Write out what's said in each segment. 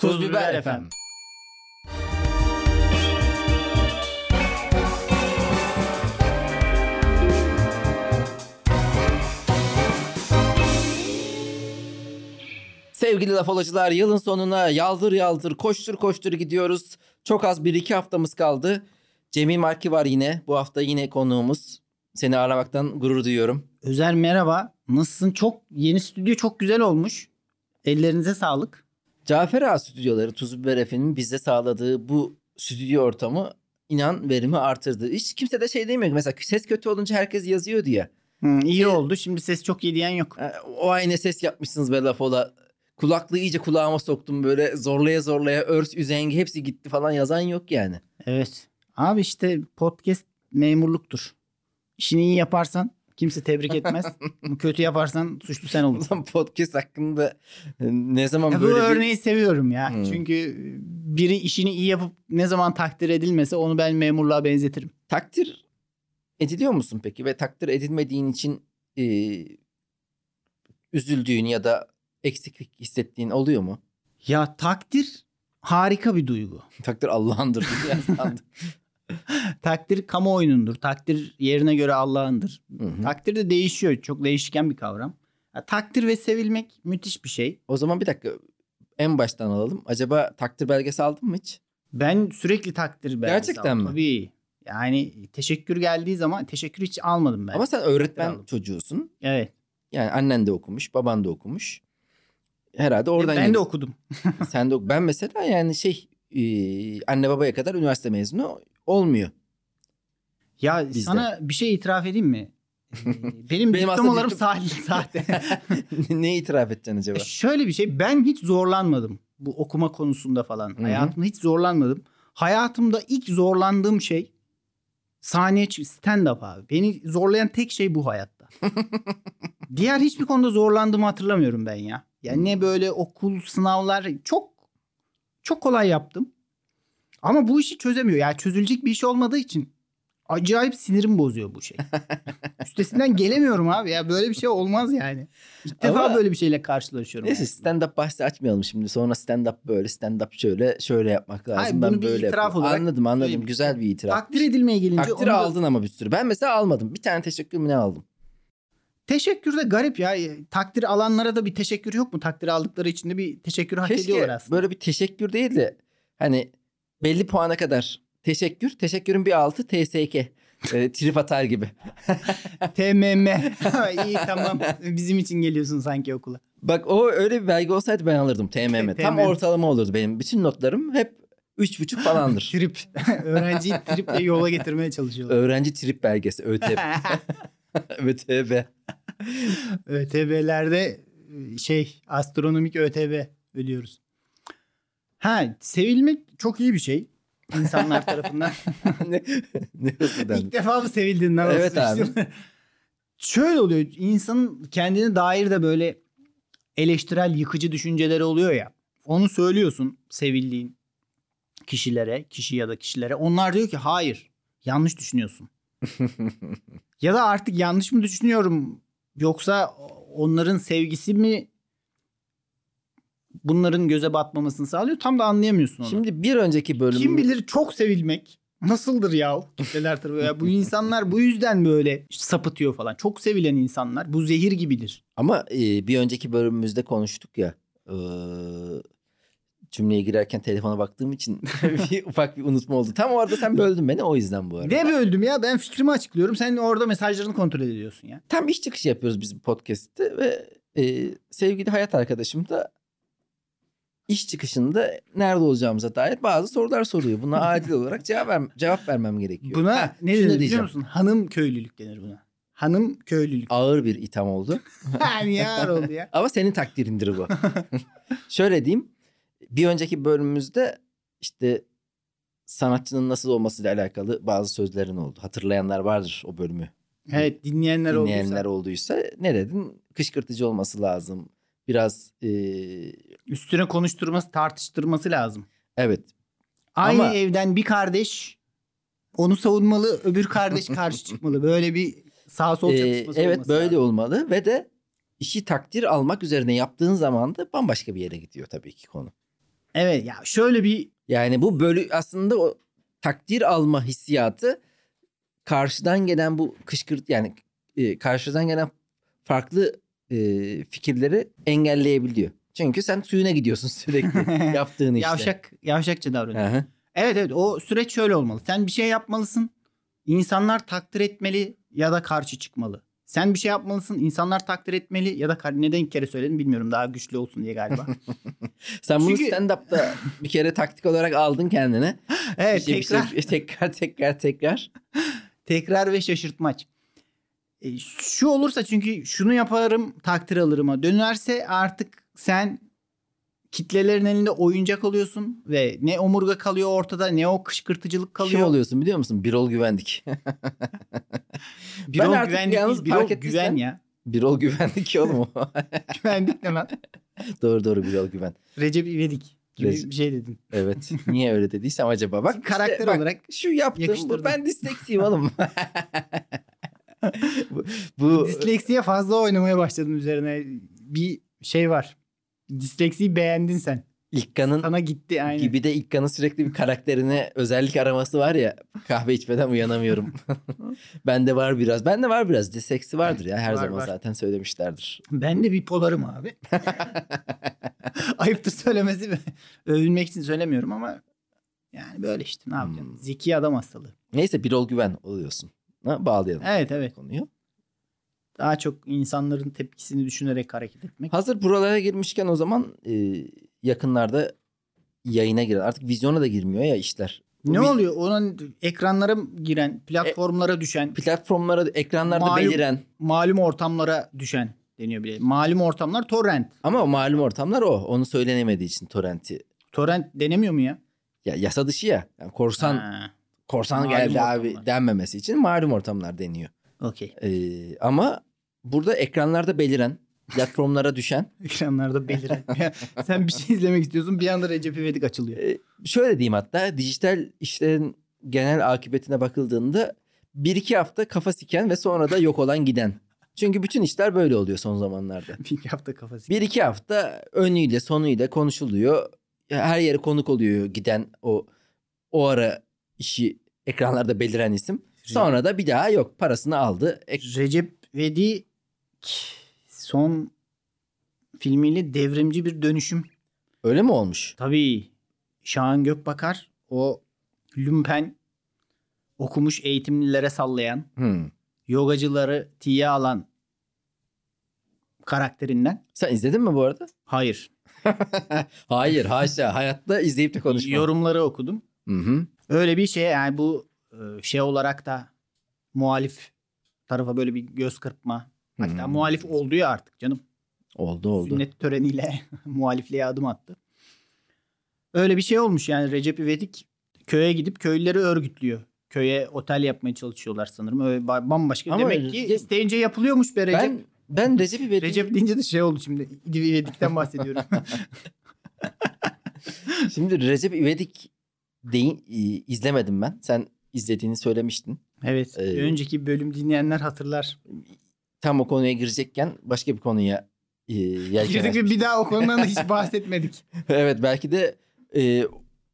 Tuz Biber efendim. Sevgili laf olacılar yılın sonuna yaldır yaldır koştur koştur gidiyoruz. Çok az bir iki haftamız kaldı. Cemil Marki var yine. Bu hafta yine konuğumuz. Seni aramaktan gurur duyuyorum. Özer merhaba. Nasılsın? Çok yeni stüdyo çok güzel olmuş. Ellerinize sağlık. Cafer Ağa stüdyoları Tuz Biber Efe'nin bize sağladığı bu stüdyo ortamı inan verimi artırdı. Hiç kimse de şey demiyor. Mesela ses kötü olunca herkes yazıyor diye. Hı, iyi Ee, oldu. Şimdi ses çok iyi diyen yok. E, O aynı ses yapmışsınız be laf ola. Kulaklığı iyice kulağıma soktum böyle zorlaya zorlaya örs üzengi hepsi gitti falan yazan yok yani. Evet. Abi işte podcast memurluktur. İşini iyi yaparsan kimse tebrik etmez. Kötü yaparsan suçlu sen olursun. Podcast hakkında e, ne zaman Ya bu böyle bir... örneği seviyorum ya. Hmm. Çünkü biri işini iyi yapıp ne zaman takdir edilmese onu ben memurluğa benzetirim. Takdir ediliyor musun peki? Ve takdir edilmediğin için e, üzüldüğün ya da eksiklik hissettiğin oluyor mu? Ya takdir harika bir duygu. Takdir Allah'ındır diye sandım. Takdir kamuoyunundur. Takdir yerine göre Allah'ındır. Hı hı. Takdir de değişiyor. Çok değişken bir kavram. Ya, takdir ve sevilmek müthiş bir şey. o zaman bir dakika en baştan alalım. Acaba takdir belgesi aldın mı hiç? Ben sürekli takdir belgesi Gerçekten aldım. mi? Tabii. Yani teşekkür geldiği zaman teşekkür hiç almadım ben. Ama sen öğretmen çocuğusun. evet. Yani annen de okumuş, baban da okumuş. Herhalde oradan ben de geliyor. okudum. Sen de ok- ben mesela yani şey e, anne babaya kadar üniversite mezunu olmuyor. Ya Bizde. sana bir şey itiraf edeyim mi? Benim, Benim diplomalarım diplom- sahte. sahte. ne itiraf edeceksin acaba? Şöyle bir şey ben hiç zorlanmadım bu okuma konusunda falan. hı. Hayatımda hiç zorlanmadım. Hayatımda ilk zorlandığım şey sahneye stand up abi. Beni zorlayan tek şey bu hayatta. Diğer hiçbir konuda zorlandığımı hatırlamıyorum ben ya. Yani ne böyle okul sınavlar çok çok kolay yaptım. Ama bu işi çözemiyor. Yani çözülecek bir iş olmadığı için acayip sinirim bozuyor bu şey. Üstesinden gelemiyorum abi ya. Böyle bir şey olmaz yani. İlk defa Ama- böyle bir şeyle karşılaşıyorum. Neyse hayatımda. stand up bahsi açmayalım şimdi. Sonra stand up böyle, stand up şöyle, şöyle yapmak lazım. Hayır, ben bunu bir böyle itiraf yapıyorum. olarak Anladım, anladım. bir- Güzel bir itiraf. Takdir edilmeye gelince Takdir da- aldın ama bir sürü. Ben mesela almadım. Bir tane teşekkür mü ne aldım? Teşekkür de garip ya. Takdir alanlara da bir teşekkür yok mu? Takdir aldıkları için de bir teşekkür hak ediyorlar aslında. böyle bir teşekkür değil de hani belli puana kadar teşekkür. Teşekkürün bir altı TSK. Ee, trip atar gibi. TMM. İyi tamam. Bizim için geliyorsun sanki okula. Bak o öyle bir belge olsaydı ben alırdım TMM. Tam ortalama olurdu benim. Bütün notlarım hep üç buçuk falandır. Trip. Öğrenciyi triple yola getirmeye çalışıyorlar. Öğrenci trip belgesi ÖTB. ÖTB. ÖTB'lerde şey astronomik ÖTB ödüyoruz. Ha sevilmek çok iyi bir şey. insanlar tarafından. ne, ne İlk defa mı sevildin lan? Evet abi. Şöyle oluyor. insanın kendine dair de böyle eleştirel yıkıcı düşünceleri oluyor ya. Onu söylüyorsun sevildiğin kişilere, kişi ya da kişilere. Onlar diyor ki hayır yanlış düşünüyorsun. ya da artık yanlış mı düşünüyorum yoksa onların sevgisi mi bunların göze batmamasını sağlıyor? Tam da anlayamıyorsun onu. Şimdi bir önceki bölüm Kim bilir çok sevilmek nasıldır ya kitleler tarafı. Ya bu insanlar bu yüzden böyle sapıtıyor falan. Çok sevilen insanlar bu zehir gibidir. ama e, bir önceki bölümümüzde konuştuk ya. e, cümleye girerken telefona baktığım için bir ufak bir unutma oldu. Tam orada sen böldün beni o yüzden bu arada. Ne böldüm ya ben fikrimi açıklıyorum. Sen orada mesajlarını kontrol ediyorsun ya. Tam iş çıkışı yapıyoruz biz bu podcast'te ve e, sevgili hayat arkadaşım da iş çıkışında nerede olacağımıza dair bazı sorular soruyor. Buna adil olarak cevap ver, cevap vermem gerekiyor. Buna Ha, ne denir biliyor musun? Hanım köylülük denir buna. Hanım köylülük. Ağır bir itham oldu. Niye ağır oldu ya? Ama senin takdirindir bu. Şöyle diyeyim. Bir önceki bölümümüzde işte sanatçının nasıl olmasıyla alakalı bazı sözlerin oldu. Hatırlayanlar vardır o bölümü. Evet dinleyenler, Dinleyenler olduysa. olduysa ne dedin? Kışkırtıcı olması lazım. Biraz e, Üstüne konuşturması tartıştırması lazım. evet Aynı Ama- evden bir kardeş onu savunmalı öbür kardeş karşı çıkmalı. Böyle bir sağ sol Ee, çatışması evet olması böyle lazım. olmalı ve de işi takdir almak üzerine yaptığın zaman da bambaşka bir yere gidiyor tabii ki konu. Evet ya şöyle bir Yani bu bölü aslında o takdir alma hissiyatı karşıdan gelen bu kışkırt yani e, karşıdan gelen farklı e, fikirleri engelleyebiliyor. Çünkü sen suyuna gidiyorsun sürekli yaptığın işte. yavşak yavşakça davranıyor. Aha. Evet evet o süreç şöyle olmalı. Sen bir şey yapmalısın. İnsanlar takdir etmeli ya da karşı çıkmalı. Sen bir şey yapmalısın. insanlar takdir etmeli ya da neden iki kere söyledim bilmiyorum. Daha güçlü olsun diye galiba. Sen bunu Çünkü- stand-up'ta bir kere taktik olarak aldın kendine. evet Bir şey- bir şey- tekrar tekrar tekrar tekrar. tekrar ve şaşırtmaç. E, şu olursa çünkü şunu yaparım takdir alırıma dönerse artık sen kitlelerin elinde oyuncak oluyorsun ve ne omurga kalıyor ortada ne o kışkırtıcılık kalıyor. Kim oluyorsun biliyor musun? Birol güvendik. Bir Ben güvenlik yalnız değil, bir fark ol ettiysen- güven ya. Birol güvendik oğlum o. Güvenlik ne lan? doğru doğru Birol güven. Recep İvedik gibi Recep- bir şey dedin. Evet. Niye öyle dediysem acaba? Bak işte Karakter bak, olarak şu yaptım. Bu, ben disleksiyim oğlum. bu, bu disleksiye fazla oynamaya başladım üzerine. Bir şey var. Disleksiyi beğendin sen. İlkan'ın Sana gitti aynen. gibi de İlkan'ın sürekli bir karakterine özellik araması var ya. Kahve içmeden uyanamıyorum. Bende var biraz. Bende var biraz. Disleksi vardır ya. Her Var, zaman var. zaten söylemişlerdir. Ben de bipolarım abi. Ayıptır söylemesi mi? Övünmek için söylemiyorum ama yani böyle işte ne yapacaksın? Hmm. Zeki adam hastalığı. Neyse Birol güven oluyorsun. Ha, bağlayalım Evet evet. konuyu. Daha çok insanların tepkisini düşünerek hareket etmek. Hazır buralara girmişken o zaman e, yakınlarda yayına giren artık vizyona da girmiyor ya işler. Bu Ne biz- oluyor? Onun ekranlara giren, platformlara düşen, Platformlara, ekranlarda Malum- beliren malum ortamlara düşen deniyor bile. Malum ortamlar torrent. ama o malum ortamlar o. Onu söylenemediği için torrenti. Torrent denemiyor mu ya? Ya yasa dışı ya. Yani korsan Ha, korsan Malum geldi abi ortamlar. denmemesi için malum ortamlar deniyor. Okey. Ee, ama burada ekranlarda beliren, platformlara düşen Ekranlarda beliren. Sen bir şey izlemek istiyorsun bir anda Recep İvedik açılıyor. e, şöyle diyeyim hatta dijital işlerin genel akıbetine bakıldığında bir iki hafta kafa siken ve sonra da yok olan giden. Çünkü bütün işler böyle oluyor son zamanlarda. Bir iki hafta kafası. Bir iki hafta önüyle sonuyla konuşuluyor. Her yere konuk oluyor giden o o ara işi ekranlarda beliren isim. Sonra da bir daha yok parasını aldı. Ek- Recep İvedik son filmiyle devrimci bir dönüşüm. Öyle mi olmuş? Tabii Şahan Gökbakar o lümpen okumuş eğitimlilere sallayan, Hmm. yogacıları tiye alan karakterinden. Sen izledin mi bu arada? Hayır. Hayır haşa hayatta izleyip de konuşmam. Yorumları okudum. Hı hı. Öyle bir şey yani bu e, şey olarak da muhalif tarafa böyle bir göz kırpma. Hatta Hmm. muhalif oldu ya artık canım. Oldu oldu. Sünnet töreniyle muhalifliğe adım attı. Öyle bir şey olmuş yani Recep İvedik köye gidip köylüleri örgütlüyor. Köye otel yapmaya çalışıyorlar sanırım. Öyle ba- bambaşka. Ama Demek ki isteyince yapılıyormuş be Recep. Ben ben Recep İvedik Recep deyince de şey oldu şimdi. İvedik'ten bahsediyorum. şimdi Recep İvedik deyin, izlemedim ben. Sen izlediğini söylemiştin. evet. Ee, önceki bölüm dinleyenler hatırlar. Tam o konuya girecekken başka bir konuya e, Girdik ve bir daha o konudan da hiç bahsetmedik. Evet belki de e,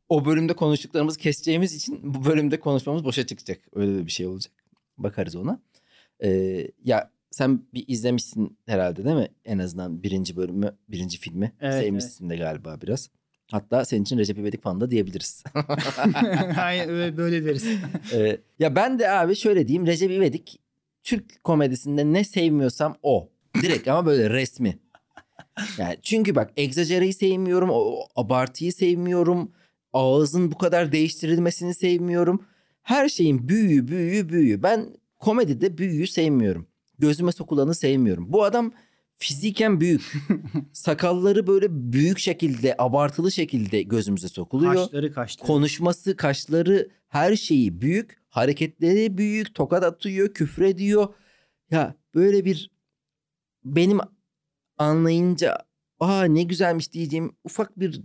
o bölümde konuştuklarımızı keseceğimiz için bu bölümde konuşmamız boşa çıkacak. Öyle de bir şey olacak. Bakarız ona. E, ya sen bir izlemişsin herhalde değil mi? En azından birinci bölümü, birinci filmi. Evet, Sevmişsin de galiba biraz. Hatta senin için Recep İvedik fan da diyebiliriz. Öyle böyle deriz. E, ya ben de abi şöyle diyeyim. Recep İvedik Türk komedisinde ne sevmiyorsam o. Direkt ama böyle resmi. Yani çünkü bak egzajereyi sevmiyorum, o abartıyı sevmiyorum, ağızın bu kadar değiştirilmesini sevmiyorum. Her şeyin büyüğü, büyüğü, büyüğü. Ben komedide büyüğü sevmiyorum. Gözüme sokulanı sevmiyorum. Bu adam fiziken büyük. Sakalları böyle büyük şekilde, abartılı şekilde gözümüze sokuluyor. Kaşları kaşları. Konuşması, kaşları, her şeyi büyük. Hareketleri büyük. Tokat atıyor, küfrediyor. Ya böyle bir benim anlayınca aa ne güzelmiş diyeceğim ufak bir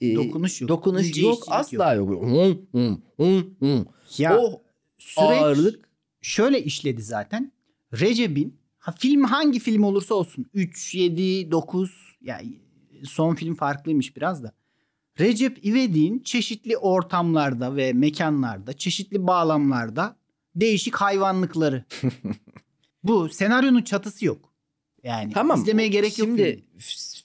e, dokunuş yok. dokunuş İnce yok. Asla yok. Hı, hı, hı, hı. Ya o süreç ağırlık şöyle işledi zaten. Recep'in ha, film hangi film olursa olsun 3, 7, 9 yani son film farklıymış biraz da. Recep İvedik'in çeşitli ortamlarda ve mekanlarda, çeşitli bağlamlarda değişik hayvanlıkları. Bu senaryonun çatısı yok. Yani Tamam. izlemeye gerek yok. Şimdi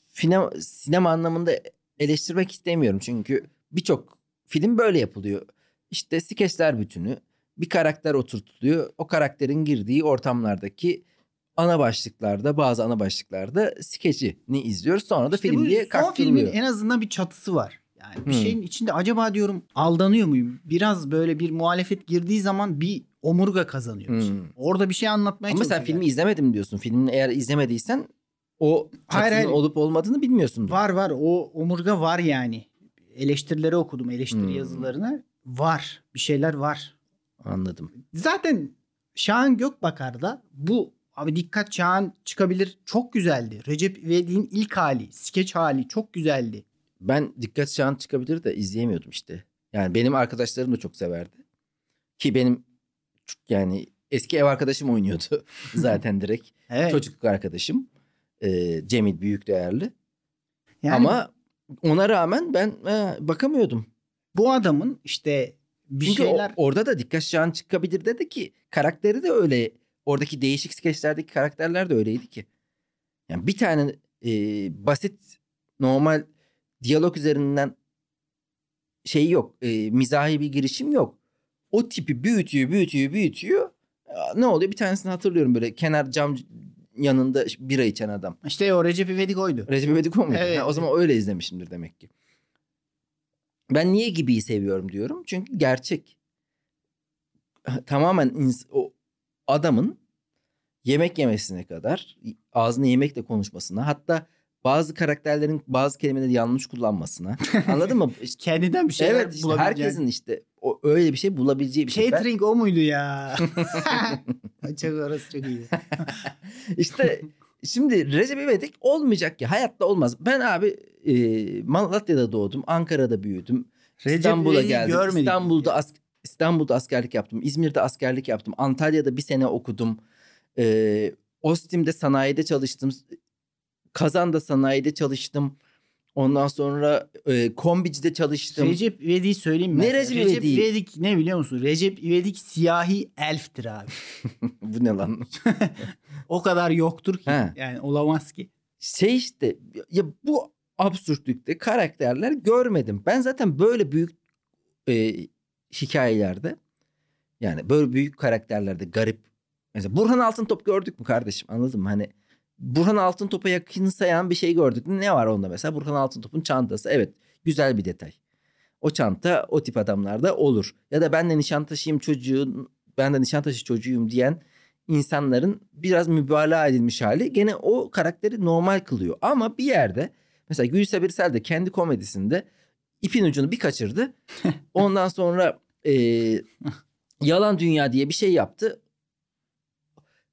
sinema, sinema anlamında eleştirmek istemiyorum. Çünkü birçok film böyle yapılıyor. İşte skeçler bütünü. Bir karakter oturtuluyor. O karakterin girdiği ortamlardaki ana başlıklarda bazı ana başlıklarda skeçini izliyoruz. Sonra da İşte film diye son filmin kaktırılıyor. en azından bir çatısı var. Yani bir Hmm. şeyin içinde acaba diyorum aldanıyor muyum? Biraz böyle bir muhalefet girdiği zaman bir omurga kazanıyor. Hmm. Orada bir şey anlatmaya Ama sen çalışıyor. filmi izlemedim diyorsun. Filmin eğer izlemediysen o Hayır, hayır. olup olmadığını bilmiyorsundur. Var var o omurga var yani. Eleştirileri okudum eleştiri Hmm. yazılarını. Var bir şeyler var. Anladım. Zaten Şahan Gökbakar'da bu abi dikkat Şahan çıkabilir çok güzeldi. Recep İvedik'in ilk hali, skeç hali çok güzeldi. Ben dikkat an çıkabilir de izleyemiyordum işte. Yani benim arkadaşlarım da çok severdi. Ki benim yani eski ev arkadaşım oynuyordu zaten direkt. Evet. Çocukluk arkadaşım. Ee, Cemil büyük değerli. Yani Ama ona rağmen ben e, bakamıyordum. bu adamın işte bir Çünkü o- şeyler orada da dikkat an çıkabilir dedi ki karakteri de öyle. Oradaki değişik skeçlerdeki karakterler de öyleydi ki. Yani bir tane e, basit normal diyalog üzerinden şey yok. E, mizahi bir girişim yok. O tipi büyütüyor, büyütüyor, büyütüyor. Aa, Ne oluyor? Bir tanesini hatırlıyorum böyle kenar cam yanında bira içen adam. işte o Recep İvedik oydu. Recep İvedik o muydu? Evet. Ha, o zaman öyle izlemişimdir demek ki. Ben niye gibiyi seviyorum diyorum. Çünkü gerçek. Tamamen ins- o adamın yemek yemesine kadar ağzını yemekle konuşmasına hatta bazı karakterlerin bazı kelimeleri yanlış kullanmasına anladın mı? İşte- Kendinden bir şeyler evet işte herkesin işte o öyle bir şey bulabileceği bir şey. Ben- Catering o muydu ya? çok orası çok iyiydi. İşte şimdi Recep İvedik olmayacak ya hayatta olmaz. Ben abi e, Malatya'da doğdum, Ankara'da büyüdüm. Recep İstanbul'a geldim. görmedik. İstanbul'da as- İstanbul'da askerlik yaptım. İzmir'de askerlik yaptım. Antalya'da bir sene okudum. Ee, Ostim'de sanayide çalıştım. Kazan'da sanayide çalıştım. Ondan sonra e, kombicide çalıştım. Recep İvedik'i söyleyeyim mi? Ne Recep? Recep İvedik'i? İvedik ne biliyor musun? Recep İvedik siyahi elftir abi. Bu ne lan? O kadar yoktur ki. He. Yani olamaz ki. şey işte ya bu absürtlükte karakterler görmedim. Ben zaten böyle büyük e, hikayelerde yani böyle büyük karakterlerde garip mesela Burhan Altıntop gördük mü kardeşim anladın mı? Hani Burhan Altıntop'a yakın sayan bir şey gördük. Ne var onda mesela? Burhan Altıntop'un çantası. Evet güzel bir detay. O çanta o tip adamlarda olur. Ya da ben de Nişantaşı'yım çocuğun ben de Nişantaşı çocuğuyum diyen insanların biraz mübalağa edilmiş hali gene o karakteri normal kılıyor. Ama bir yerde mesela Gülse Birsel de kendi komedisinde ipin ucunu bir kaçırdı. Ondan sonra e, Yalan Dünya diye bir şey yaptı.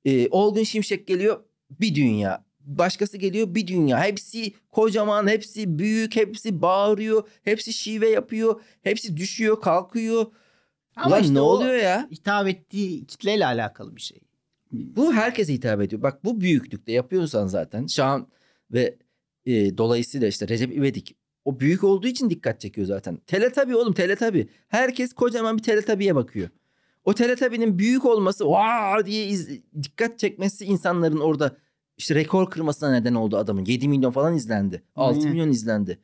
E, Olgun Şimşek geliyor bir dünya. Başkası geliyor bir dünya. Hepsi kocaman, hepsi büyük, hepsi bağırıyor, hepsi şive yapıyor, hepsi düşüyor, kalkıyor. Ama Ulan işte ne oluyor ya? hitap ettiği kitleyle alakalı bir şey. Bu herkese hitap ediyor. Bak bu büyüklükte yapıyorsan zaten Şahan ve e, dolayısıyla işte Recep İvedik o büyük olduğu için dikkat çekiyor zaten. Teletabi oğlum teletabi. Herkes kocaman bir teletabiye bakıyor. O teletabinin büyük olması vaa diye iz- dikkat çekmesi insanların orada işte rekor kırmasına neden oldu adamın. 7 milyon falan izlendi. 6 Aynen. milyon izlendi.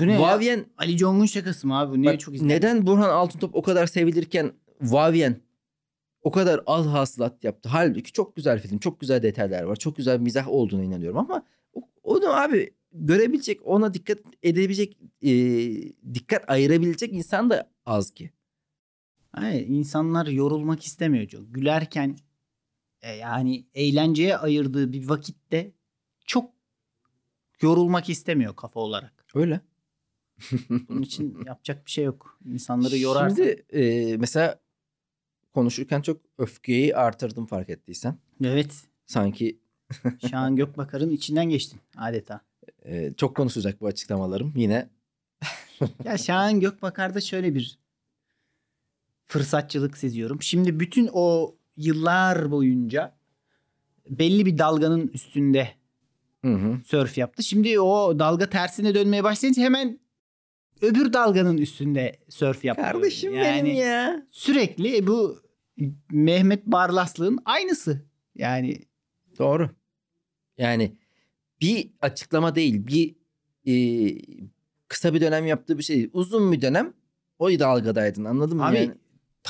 Bu ne ya? Vavien Ali Jong'un şakası mı abi? Bu Niye Bak, çok izlendi? neden Burhan Altıntop o kadar sevilirken Vavien o kadar az hasılat yaptı? Halbuki çok güzel film, çok güzel detaylar var. Çok güzel mizah olduğuna inanıyorum ama onu abi görebilecek, ona dikkat edebilecek, e, dikkat ayırabilecek insan da az ki. Hayır, insanlar yorulmak istemiyor çok. Gülerken e, yani eğlenceye ayırdığı bir vakitte çok yorulmak istemiyor kafa olarak. Öyle. Bunun için yapacak bir şey yok. İnsanları yorarsa. Şimdi e, mesela konuşurken çok öfkeyi artırdım fark ettiysen. Evet. Sanki Şahan Gökbakar'ın içinden geçtin adeta. e, çok konuşacak bu açıklamalarım. Yine Ya Şahan Gökbakar'da şöyle bir fırsatçılık seziyorum. Şimdi bütün o yıllar boyunca belli bir dalganın üstünde hı hı. sörf yaptı. Şimdi o dalga tersine dönmeye başlayınca hemen öbür dalganın üstünde sörf yapıyor. Kardeşim yani benim ya. Sürekli bu Mehmet Barlaslı'nın aynısı. Yani Doğru. Yani bir açıklama değil, bir e, kısa bir dönem yaptığı bir şey değil. Uzun bir dönem o dalgadaydın anladın mı? abi yani?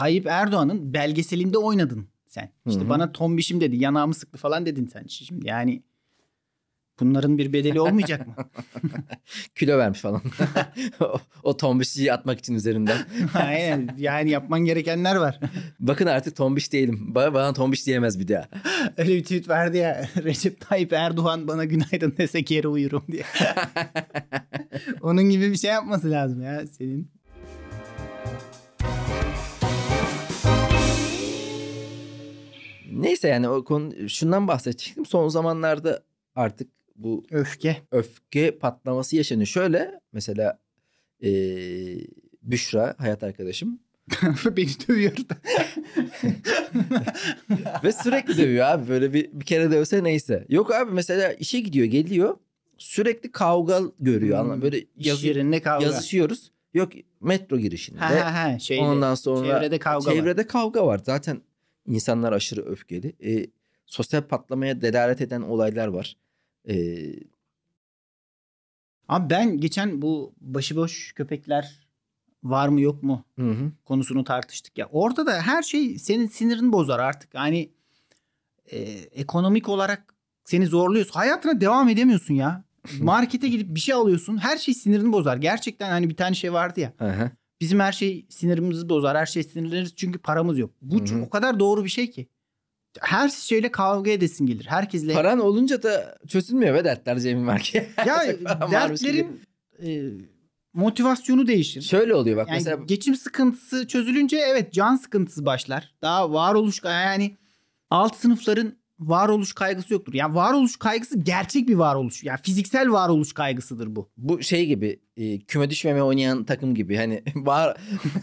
Tayyip Erdoğan'ın belgeselinde oynadın sen. İşte Hı hı. bana tombişim dedi, yanağımı sıktı falan dedin sen. Şimdi yani bunların bir bedeli olmayacak mı? Kilo vermiş falan. o, o tombişi atmak için üzerinden. Aynen. Yani yapman gerekenler var. Bakın artık tombiş değilim. Bana, bana tombiş diyemez bir daha. Öyle bir tweet verdi ya. Recep Tayyip Erdoğan bana günaydın dese geri uyurum diye. Onun gibi bir şey yapması lazım ya senin. Neyse yani o konu şundan bahsedecektim. Son zamanlarda artık bu Öfke. öfke patlaması yaşanıyor. Şöyle mesela eee Büşra hayat arkadaşım Beni dövüyor da. ve sürekli dövüyor abi böyle bir, bir kere dövse neyse. Yok abi mesela işe gidiyor geliyor sürekli kavga görüyor Hmm. anladın mı? Böyle İş yazı, yerinde kavga. yazışıyoruz. Yok metro girişinde. Ha ha ha. Şeyde, Ondan sonra çevrede kavga var. çevrede kavga var. Zaten insanlar aşırı öfkeli. E, sosyal patlamaya delalet eden olaylar var. E, Abi ben geçen bu başıboş köpekler var mı yok mu hı hı. konusunu tartıştık ya. Orada da her şey senin sinirini bozar artık. Yani e, ekonomik olarak seni zorluyorsun. Hayatına devam edemiyorsun ya. Markete gidip bir şey alıyorsun. Her şey sinirini bozar. Gerçekten hani bir tane şey vardı ya. Hı hı. Bizim her şey sinirimizi bozar. Her şey sinirleniriz çünkü paramız yok. Bu Hı hı. çok- o kadar doğru bir şey ki. Her şeyle kavga edesin gelir. Herkesle. Paran olunca da çözülmüyor be dertler Cemil Marki. ya dertlerin e, motivasyonu değişir. Şöyle oluyor bak Yani mesela geçim sıkıntısı çözülünce evet can sıkıntısı başlar. Daha varoluş yani alt sınıfların varoluş kaygısı yoktur. Yani varoluş kaygısı gerçek bir varoluş. Yani fiziksel varoluş kaygısıdır bu. bu şey gibi e, küme düşmeme oynayan takım gibi hani var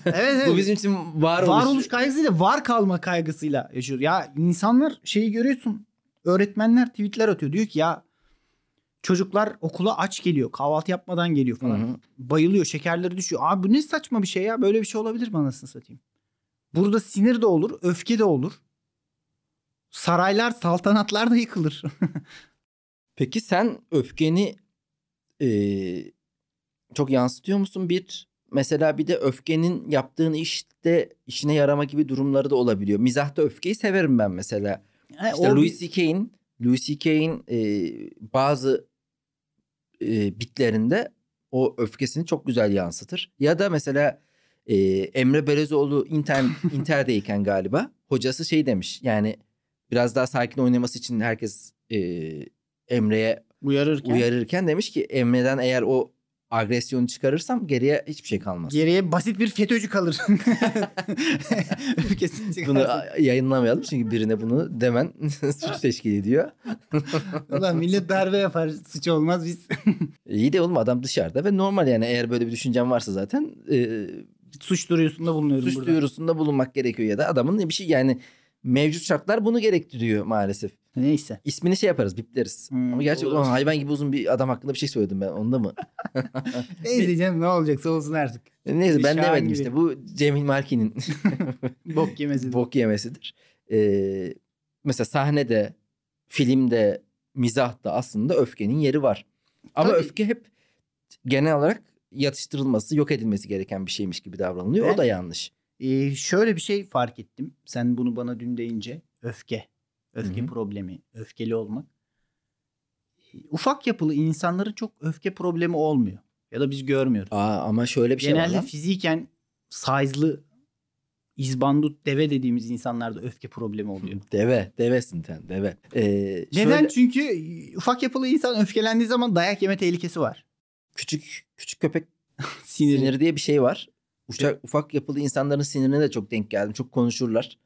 Evet, evet. bu bizim için var oluş. varoluş kaygısıyla var kalma kaygısıyla yaşıyor. Ya insanlar şeyi görüyorsun. Öğretmenler tweetler atıyor. Diyor ki ya çocuklar okula aç geliyor. Kahvaltı yapmadan geliyor falan. hı. Bayılıyor. Şekerleri düşüyor. Abi bu ne saçma bir şey ya. Böyle bir şey olabilir mi anasını satayım? Burada sinir de olur. Öfke de olur. Saraylar, saltanatlar da yıkılır. Peki sen öfkeni e, çok yansıtıyor musun? Bir mesela bir de öfkenin yaptığın işte işine yarama gibi durumları da olabiliyor. Mizahta öfkeyi severim ben mesela. Ha, İşte o Louis C.K.'in Louis C.K.'in e, bazı e, bitlerinde o öfkesini çok güzel yansıtır. Ya da mesela e, Emre Belezoğlu Inter, Inter'deyken galiba hocası şey demiş. Yani biraz daha sakin oynaması için herkes e, Emre'ye uyarırken uyarırken demiş ki Emre'den eğer o agresyonu çıkarırsam geriye hiçbir şey kalmaz. geriye basit bir FETÖ'cü kalır. Bunu yayınlamayalım çünkü birine bunu demen suç teşkil ediyor. Ulan millet darbe yapar. Suç olmaz biz. İyi de oğlum adam dışarıda ve normal yani eğer böyle bir düşüncen varsa zaten e, Suç duyurusunda bulunuyorum suç burada. duyurusunda bulunmak gerekiyor ya da adamın bir şey yani mevcut şartlar bunu gerektiriyor maalesef. Neyse. İsmini şey yaparız bipleriz. Hmm, Ama gerçi olur. hayvan gibi uzun bir adam hakkında bir şey söyledim ben onda mı? Neyse canım ne olacaksa olsun artık. Neyse ben Şahan demedim gibi. işte bu Cemil Marki'nin Bok yemesi. bok yemesidir. Ee, mesela sahnede, filmde, mizahta aslında öfkenin yeri var. Ama Tabii. öfke hep genel olarak yatıştırılması, yok edilmesi gereken bir şeymiş gibi davranılıyor. Ben- O da yanlış. Ee, şöyle bir şey fark ettim. Sen bunu bana dün deyince. Öfke. Öfke Hı hı. problemi. Öfkeli olmak. Ufak yapılı insanların çok öfke problemi olmuyor. Ya da biz görmüyoruz. Aa, ama şöyle bir şey var Genelde fiziken size'lı izbandut deve dediğimiz insanlarda öfke problemi oluyor. Deve, devesin sen, deve. Ee, Neden? şöyle- Çünkü ufak yapılı insan öfkelendiği zaman dayak yeme tehlikesi var. küçük küçük köpek Siniri. siniri diye bir şey var. Ufak, ufak yapılı insanların sinirine de çok denk geldim. Çok konuşurlar.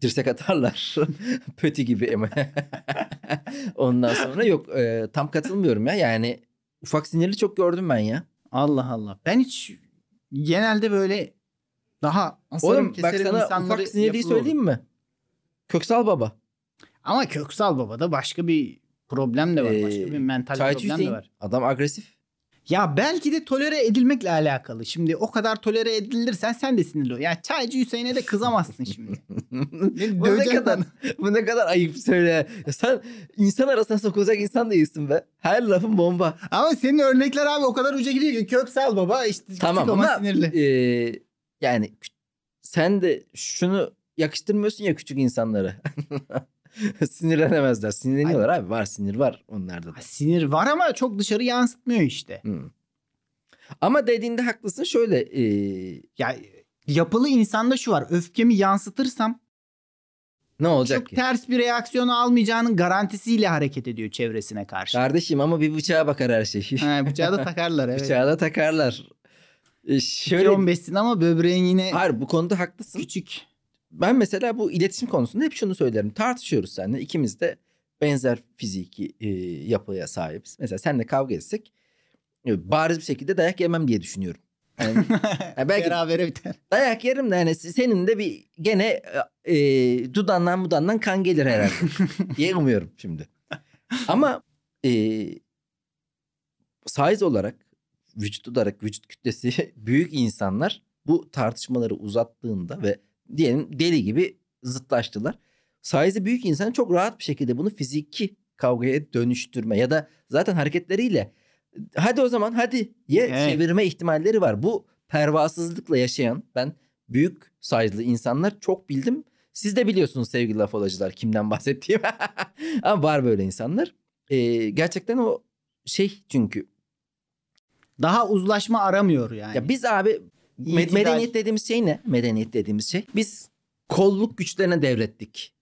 Dirsek atarlar. Pötü gibi ama. Ondan sonra yok e, tam katılmıyorum ya. Yani ufak sinirli çok gördüm ben ya. Allah Allah. Ben hiç genelde böyle daha asarım Oğlum bak sana ufak sinirliyi olur. söyleyeyim mi? Köksal Baba. Ama Köksal Baba'da başka bir problem de var. Başka Ee, bir mental problem Hüseyin. de var. Adam agresif. Ya belki de tolere edilmekle alakalı. Şimdi o kadar tolere edilirsen sen de sinirli ol. Ya çaycı Hüseyin'e de kızamazsın şimdi. bu ne kadar bu ne kadar ayıp söyle. Ya sen insan arasına sokulacak insan değilsin be. Her lafın bomba. Ama senin örnekler abi o kadar uca gidiyor ki Köksal baba işte Tamam ama ama sinirli. e, yani sen de şunu yakıştırmıyorsun ya küçük insanlara. Sinirlenemezler. Sinirleniyorlar abi. Var sinir var onlarda da. Sinir var ama çok dışarı yansıtmıyor işte. Hı. Ama dediğinde haklısın şöyle. e, Ya yapılı insanda şu var. Öfkemi yansıtırsam ne olacak çok ki? ters bir reaksiyon almayacağının garantisiyle hareket ediyor çevresine karşı. Kardeşim ama bir bıçağa bakar her şey. ha, bıçağı da takarlar evet. Bıçağı da takarlar. E, şöyle 2.15'sin ama böbreğin yine Hayır bu konuda haklısın. küçük. Ben mesela bu iletişim konusunda hep şunu söylerim. Tartışıyoruz seninle. İkimiz de benzer fiziki e, yapıya sahibiz. Mesela seninle kavga etsek e, bariz bir şekilde dayak yemem diye düşünüyorum. Yani, ya belki Berabere biter. dayak yerim de yani senin de bir gene e, dudandan budandan kan gelir herhalde diye umuyorum şimdi. Ama e, size olarak vücut olarak vücut kütlesi büyük insanlar bu tartışmaları uzattığında ve diyelim deli gibi zıtlaştılar. Size'ı büyük insan çok rahat bir şekilde bunu fiziki kavgaya dönüştürme ya da zaten hareketleriyle hadi o zaman hadi ye Evet. çevirme ihtimalleri var. Bu pervasızlıkla yaşayan ben büyük size'lı insanlar çok bildim. Siz de biliyorsunuz sevgili laf olacılar kimden bahsettiğimi. Ama var böyle insanlar. Ee, gerçekten o şey çünkü Daha uzlaşma aramıyor yani. ya biz abi me- İtidal. medeniyet dediğimiz şey ne? Medeniyet dediğimiz şey. Biz kolluk güçlerine devrettik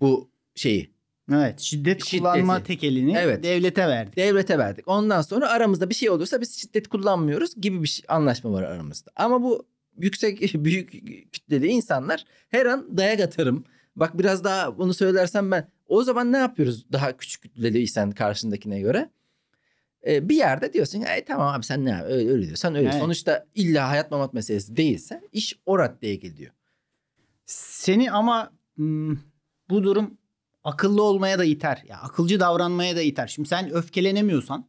bu şeyi. Evet şiddet Şiddeti. kullanma tekelini Evet. devlete verdik. Devlete verdik. Ondan sonra aramızda bir şey olursa biz şiddet kullanmıyoruz gibi bir şey, anlaşma var aramızda. Ama bu yüksek büyük kütleli insanlar her an dayak atarım. Bak biraz daha bunu söylersem ben o zaman ne yapıyoruz daha küçük kütleliysen karşındakine göre? Bir yerde diyorsun "Ay, tamam abi sen ne yap- öyle, öyle diyorsan öyle. Evet. Sonuçta illa hayat mamat meselesi değilse iş o raddeye geliyor. Seni ama bu durum akıllı olmaya da iter. Ya akılcı davranmaya da iter. Şimdi sen öfkelenemiyorsan,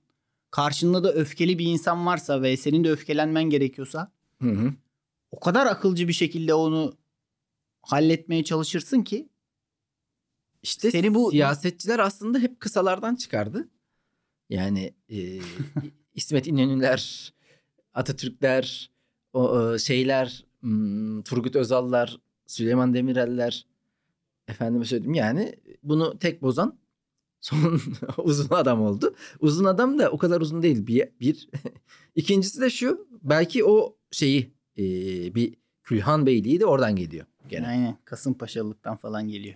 karşında da öfkeli bir insan varsa ve senin de öfkelenmen gerekiyorsa Hı hı. o kadar akılcı bir şekilde onu halletmeye çalışırsın ki İşte Seni bu- siyasetçiler aslında hep kısalardan çıkardı. Yani e, İsmet İnönüler, Atatürkler, o, o şeyler, Turgut Özallar, Süleyman Demireller, efendime söyleyeyim yani bunu tek bozan son uzun adam oldu. Uzun adam da o kadar uzun değil bir. bir. İkincisi de şu belki o şeyi e, bir Külhan Beyliği de oradan geliyor gene. aynen Kasımpaşalılıktan falan geliyor.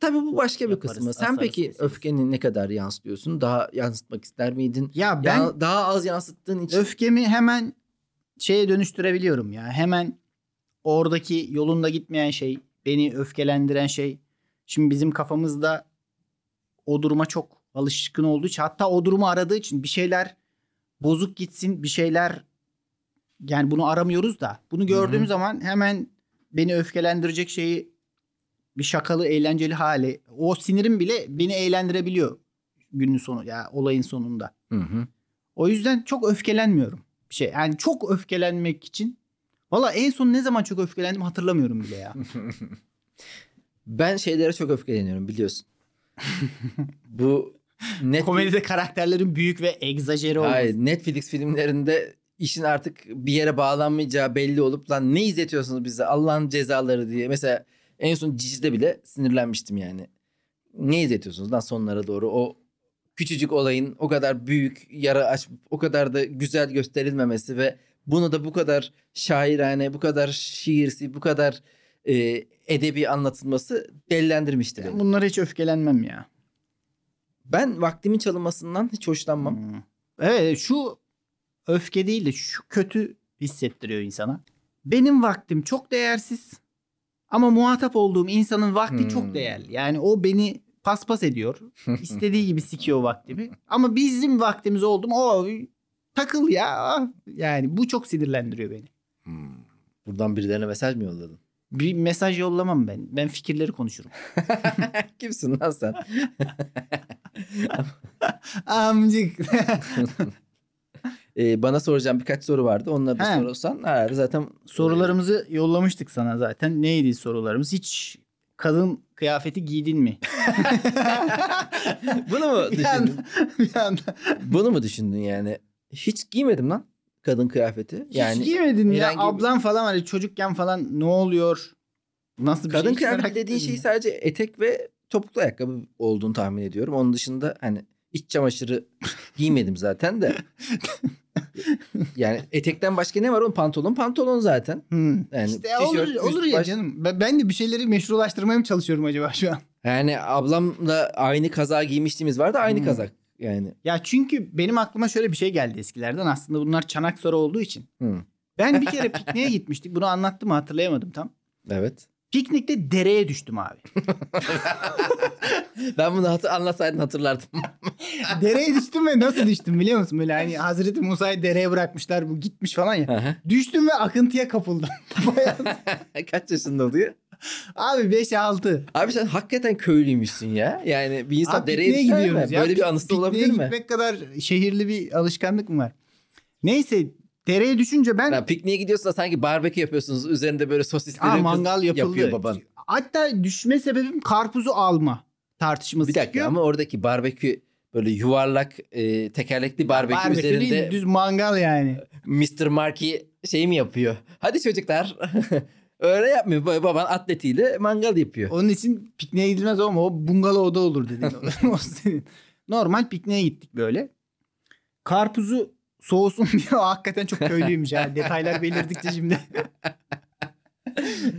Tabii bu başka bir Yaparız, kısmı. Sen peki keseriz. öfkeni ne kadar yansıtıyorsun? Daha yansıtmak ister miydin? Ya ben Ya daha az yansıttığın için. öfkemi hemen şeye dönüştürebiliyorum ya. Hemen oradaki yolunda gitmeyen şey, beni öfkelendiren şey. Şimdi bizim kafamızda o duruma çok alışkın olduğu için hatta o durumu aradığı için bir şeyler bozuk gitsin, bir şeyler yani bunu aramıyoruz da bunu gördüğüm Hı hı. zaman hemen beni öfkelendirecek şeyi bir şakalı, eğlenceli hali. O sinirim bile beni eğlendirebiliyor günün sonu ya olayın sonunda. Hı hı. O yüzden çok öfkelenmiyorum. Bir şey yani çok öfkelenmek için. Valla en son ne zaman çok öfkelendim hatırlamıyorum bile ya. Ben şeylere çok öfkeleniyorum biliyorsun. bu net Komedide karakterlerin büyük ve egzajere olması. Hayır, Netflix filmlerinde işin artık bir yere bağlanmayacağı belli olup lan ne izletiyorsunuz bize Allah'ın cezaları diye. Mesela en son Cici'de bile sinirlenmiştim yani. Ne izletiyorsunuz lan sonlara doğru o küçücük olayın o kadar büyük yara aç o kadar da güzel gösterilmemesi ve bunu da bu kadar şairane, bu kadar şiirsi, bu kadar e, edebi anlatılması delilendirmişti beni. Ben bunlara hiç öfkelenmem ya. Ben vaktimin çalınmasından hiç hoşlanmam. Hmm. Evet şu öfke değil de şu kötü hissettiriyor insana. Benim vaktim çok değersiz ama muhatap olduğum insanın vakti Hmm. çok değerli. Yani o beni paspas ediyor. İstediği gibi sikiyor vaktimi. Ama bizim vaktimiz oldu mu o takıl ya. Yani bu çok sinirlendiriyor beni. Hmm. Buradan birilerine mesaj mı yolladın? Bir mesaj yollamam ben. Ben fikirleri konuşurum. Kimsin lan sen? Amcık. e, bana soracağım birkaç soru vardı. Onları da He. sorarsan herhalde zaten Sorularımızı yollamıştık sana zaten. Neydi sorularımız? Hiç kadın kıyafeti giydin mi? bunu mu bir düşündün? bir anda. Bunu mu düşündün yani? Hiç giymedim lan kadın kıyafeti. Yani Hiç giymedin ya. herhangi bir- Ablan falan var. çocukken falan ne oluyor? Nasıl bir kadın şey? Hiç kıyafeti merak dediğin şey sadece etek ve topuklu ayakkabı olduğunu tahmin ediyorum. Onun dışında hani iç çamaşırı giymedim zaten de. yani etekten başka ne var oğlum? Pantolon pantolon zaten. Hmm. Yani işte tişört, olur, olur ya baş- canım. Ben, de bir şeyleri meşrulaştırmaya mı çalışıyorum acaba şu an? Yani ablamla aynı kazağı giymişliğimiz vardı aynı Hmm. kazak. Yani. Ya çünkü benim aklıma şöyle bir şey geldi eskilerden. Aslında bunlar çanak soru olduğu için. Hı, Ben bir kere pikniğe gitmiştik. Bunu anlattım mı hatırlayamadım tam. evet. Piknikte dereye düştüm abi. Ben bunu hatır, anlatsaydın hatırlardım. dereye düştüm ve nasıl düştüm biliyor musun? Böyle hani Hazreti Musa'yı dereye bırakmışlar bu gitmiş falan ya. Hı. Düştüm ve akıntıya kapıldım. Kaç yaşında oluyor? abi 5-6. Abi sen hakikaten köylüymüşsün ya. Yani bir insan Abi dereye düşer mi? gidiyoruz ya. Böyle bir anısı olabilir mi? gitmek kadar şehirli bir alışkanlık mı var? Neyse dereye düşünce ben Ya pikniğe gidiyorsun da sanki barbekü yapıyorsunuz. Üzerinde böyle sosisleri Aa, mangal yapıldı. yapıyor baban. Hatta düşme sebebim karpuzu alma tartışması Bir dakika çıkıyor. ama oradaki barbekü böyle yuvarlak e, tekerlekli barbekü, Barbekü değil, üzerinde düz mangal yani. Mr. Marky şey mi yapıyor? Hadi çocuklar. Öyle yapmıyor. Ba- Baban atletiyle mangal yapıyor. Onun için pikniğe gidilmez ama o bungalovda olur dedin. o senin. Normal pikniğe gittik böyle. Karpuzu soğusun diye hakikaten çok köylüymüş. Yani detaylar belirdikçe şimdi.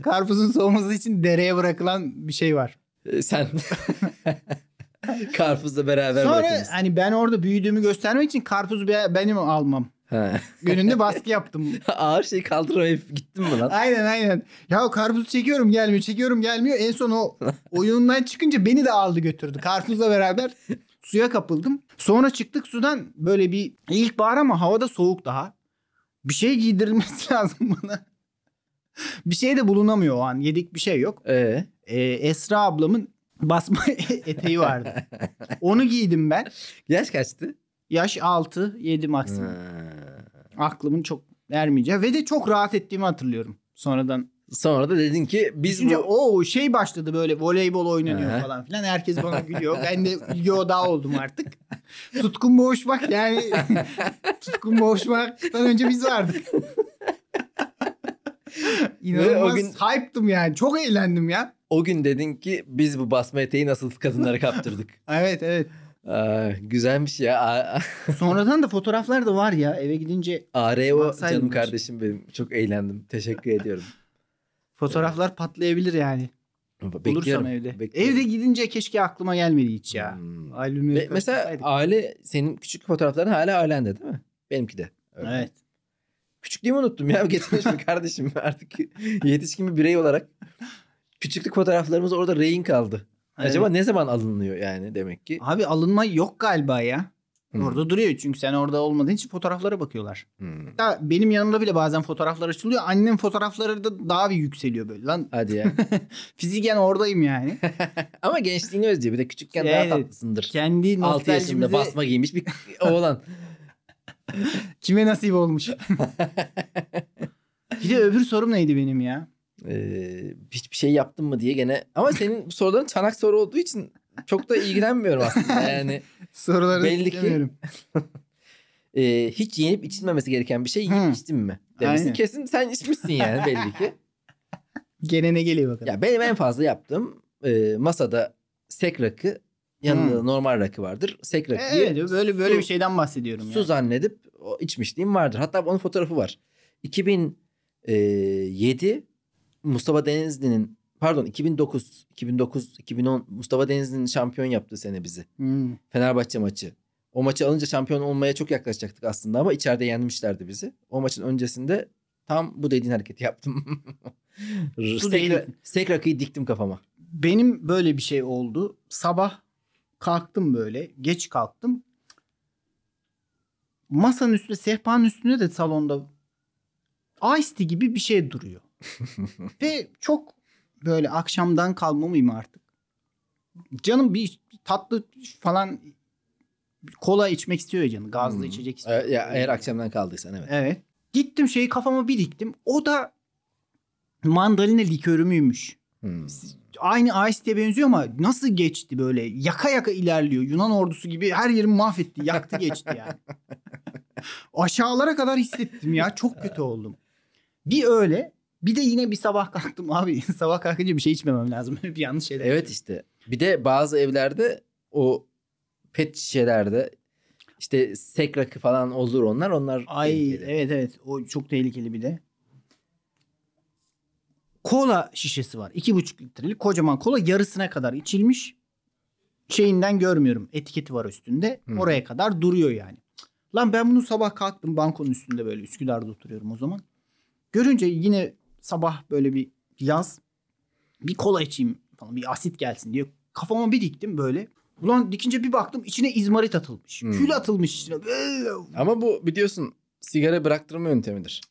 Karpuzun soğuması için dereye bırakılan bir şey var. E, Sen karpuzla beraber Sonra bırakılmışsın. hani ben orada büyüdüğümü göstermek için karpuzu be- benim almam. Ha. Gönlünde baskı yaptım. Ağır şey kaldıramayıp gittin mi lan? Aynen aynen. Ya karpuzu çekiyorum gelmiyor çekiyorum gelmiyor. En son o oyundan çıkınca beni de aldı götürdü. Karpuzla beraber suya kapıldım. Sonra çıktık sudan böyle bir ilkbahar ama havada soğuk daha. Bir şey giydirilmesi lazım bana. bir şey de bulunamıyor o an. Yedik bir şey yok. Ee, Ee, Esra ablamın basma eteği vardı. Onu giydim ben. yaş kaçtı? Yaş 6 7 maksimum. Ha. Aklımın çok ermeyeceği ve de çok rahat ettiğimi hatırlıyorum. Sonradan Sonra da dedin ki biz Düşünce bu... o şey başladı böyle voleybol oynanıyor Aha. falan filan. Herkes bana gülüyor. Ben de odağı oldum artık. Tutkun boğuşmak yani tutkun boğuşmaktan önce biz vardık. İnanılmaz o gün- hype'tım yani. Çok eğlendim ya. O gün dedin ki biz bu basma eteği nasıl kadınlara kaptırdık. Evet evet. Aa, güzelmiş ya. Sonradan da fotoğraflar da var ya eve gidince ARO canım kardeşim benim. Çok eğlendim. Teşekkür ediyorum. Fotoğraflar patlayabilir yani. Bekliyorum. Bulursam evde. bekliyorum. Evde gidince keşke aklıma gelmedi hiç ya. Hmm. Ve mesela aile senin küçük fotoğrafların hala ailende değil mi? Benimki de. öyle. Evet. Küçüklüğümü unuttum ya. Getirmiş mi kardeşim artık yetişkin bir birey olarak. Küçüklük fotoğraflarımız orada rehin kaldı. Acaba Evet. ne zaman alınıyor yani demek ki? Abi alınma yok galiba ya. Hmm. Orada duruyor çünkü sen orada olmadığın için fotoğraflara bakıyorlar. Hmm. Hatta benim yanımda bile bazen fotoğraflar açılıyor. Annem fotoğrafları da daha bir yükseliyor böyle. Lan Hadi ya. fiziken oradayım yani. Ama gençliğini özlüyor. Bir de küçükken Evet. daha tatlısındır. Kendi 6 yaşında basma giymiş bir oğlan. kime nasip olmuş. bir de öbür sorum neydi benim ya? Ee, hiçbir şey yaptın mı diye gene. Ama senin soruların çanak soru olduğu için çok da ilgilenmiyorum aslında. Yani Soruları Belli ki- e, hiç yenip içilmemesi gereken bir şey yiyip Hı. içtin mi? Demişsin. Aynen. Kesin sen içmişsin yani belli ki. Gene ne geliyor bakalım. Ya benim en fazla yaptığım e, masada sek rakı yanında da normal rakı vardır. Sek rakıyı Evet böyle böyle su- bir şeyden bahsediyorum. su yani. zannedip o içmişliğim vardır. Hatta onun fotoğrafı var. 2007 Mustafa Denizli'nin pardon 2009 2009 2010 Mustafa Denizli'nin şampiyon yaptığı sene bizi. Hmm. Fenerbahçe maçı. O maçı alınca şampiyon olmaya çok yaklaşacaktık aslında ama içeride yenmişlerdi bizi. O maçın öncesinde tam bu dediğin hareketi yaptım. Rakıyı diktim kafama. Benim böyle bir şey oldu. Sabah kalktım böyle. Geç kalktım. Masanın üstünde, sehpanın üstünde de salonda Ice gibi bir şey duruyor. Ve çok böyle akşamdan kalma mıyım artık? Canım bir tatlı falan kola içmek istiyor ya canı. Gazlı Hmm. içecek istiyor. E, ya, eğer akşamdan kaldıysan evet. Evet. Gittim şeyi kafama bir diktim. O da mandalina likörü müymüş? Hmm. Aynı Ice benziyor ama nasıl geçti böyle? Yaka yaka ilerliyor. Yunan ordusu gibi her yerimi mahvetti. Yaktı geçti yani. Aşağılara kadar hissettim ya. Çok kötü oldum. Bir öyle. Bir de yine bir sabah kalktım abi. sabah kalkınca bir şey içmemem lazım. bir yanlış şeyler. Evet işte. Bir de bazı evlerde o pet şişelerde işte sek rakı falan olur onlar. Onlar Ay tehlikeli. evet evet. O çok tehlikeli bir de. Kola şişesi var. 2,5 litrelik kocaman kola yarısına kadar içilmiş. Şeyinden görmüyorum. Etiketi var üstünde. Hı. Oraya kadar duruyor yani. Lan ben bunu sabah kalktım bankonun üstünde böyle Üsküdar'da oturuyorum o zaman. Görünce yine sabah böyle bir yaz bir kola içeyim falan bir asit gelsin diye kafama bir diktim böyle. Ulan dikince bir baktım içine izmarit atılmış. Hmm. Kül atılmış içine. Böyle Ama bu biliyorsun sigara bıraktırma yöntemidir.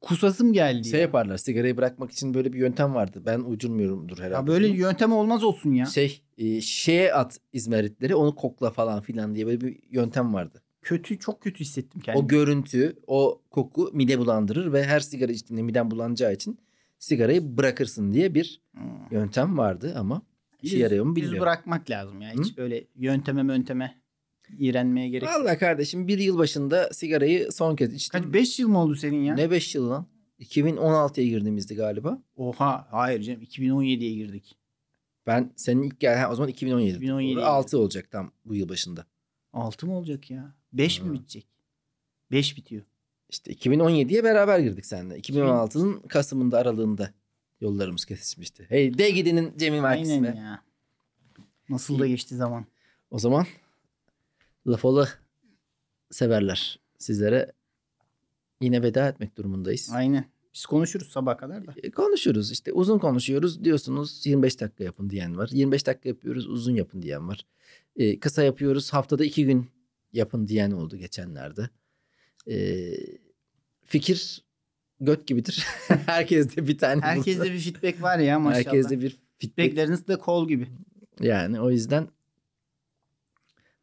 Kusasım geldi. Şey ya. yaparlar sigarayı bırakmak için böyle bir yöntem vardı. Ben uydurmuyorumdur herhalde. Ya böyle yöntem olmaz olsun ya. şey e, şeye at izmaritleri onu kokla falan filan diye böyle bir yöntem vardı. Kötü çok kötü hissettim kendimi. O görüntü, o koku mide bulandırır ve her sigara içtiğinde miden bulanacağı için sigarayı bırakırsın diye bir Hmm. yöntem vardı ama işe Yüz- yarıyor mu yüz bilmiyorum. bırakmak lazım ya. Hiç böyle yönteme mönteme iğrenmeye gerek yok. Vallahi kardeşim bir yıl başında sigarayı son kez içtim. Kaç 5 yıl mı oldu senin ya? Ne 5 yıl lan? 2016'ya girdiğimizdi galiba. Oha hayır canım 2017'ye girdik. Ben senin ilk gel o zaman 2017. 2017 'ye 6 olacak tam bu yıl başında. 6 mı olacak ya? 5 Ha. mi bitecek? 5 bitiyor. İşte 2017'ye beraber girdik seninle. 2016'nın Kasım'ında aralığında yollarımız kesişmişti. Hey de gidinin Cemil Markis Aynen be. ya. Nasıl da geçti zaman. O zaman lafolu severler. Sizlere yine veda etmek durumundayız. Aynen. Biz konuşuruz sabah kadar da. E, Konuşuruz işte uzun konuşuyoruz diyorsunuz 25 dakika yapın diyen var. 25 dakika yapıyoruz uzun yapın diyen var. E, kısa yapıyoruz haftada iki gün yapın diyen oldu geçenlerde. E, fikir göt gibidir. Herkeste bir tane. Herkeste bir feedback var ya maşallah. Herkeste bir feedback. Feedbackleriniz de kol gibi. Yani o yüzden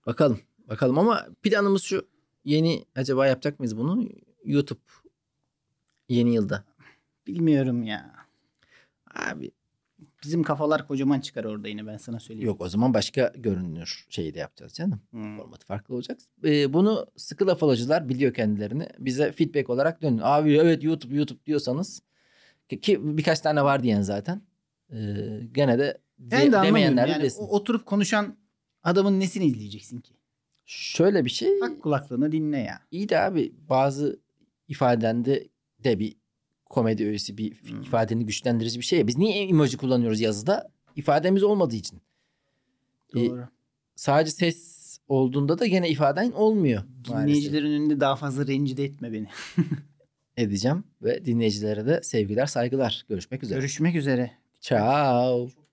bakalım. Bakalım ama planımız şu. Yeni acaba yapacak mıyız bunu? YouTube yeni yılda. Bilmiyorum ya. Abi Bizim kafalar kocaman çıkar orada yine ben sana söyleyeyim. yok o zaman başka görünür şeyi de yapacağız canım. Hmm. Formatı farklı olacak. Ee, bunu sıkı laf biliyor kendilerini. Bize feedback olarak dönün. Abi evet YouTube YouTube diyorsanız ki, ki birkaç tane var diyen zaten. Ee, gene de de- Ben de demeyenler de Yani desin. oturup konuşan adamın nesini izleyeceksin ki? Şöyle bir şey. Tak kulaklığını dinle ya. İyi de abi bazı ifadende de bir komedi öğesi bir Hmm. ifadeni güçlendirici bir şey. Biz niye emoji kullanıyoruz yazıda? İfademiz olmadığı için. E, Doğru. sadece ses olduğunda da gene ifaden olmuyor. maalesef. Dinleyicilerin önünde daha fazla rencide etme beni. Edeceğim ve dinleyicilere de sevgiler saygılar. Görüşmek üzere. Görüşmek üzere. Ciao.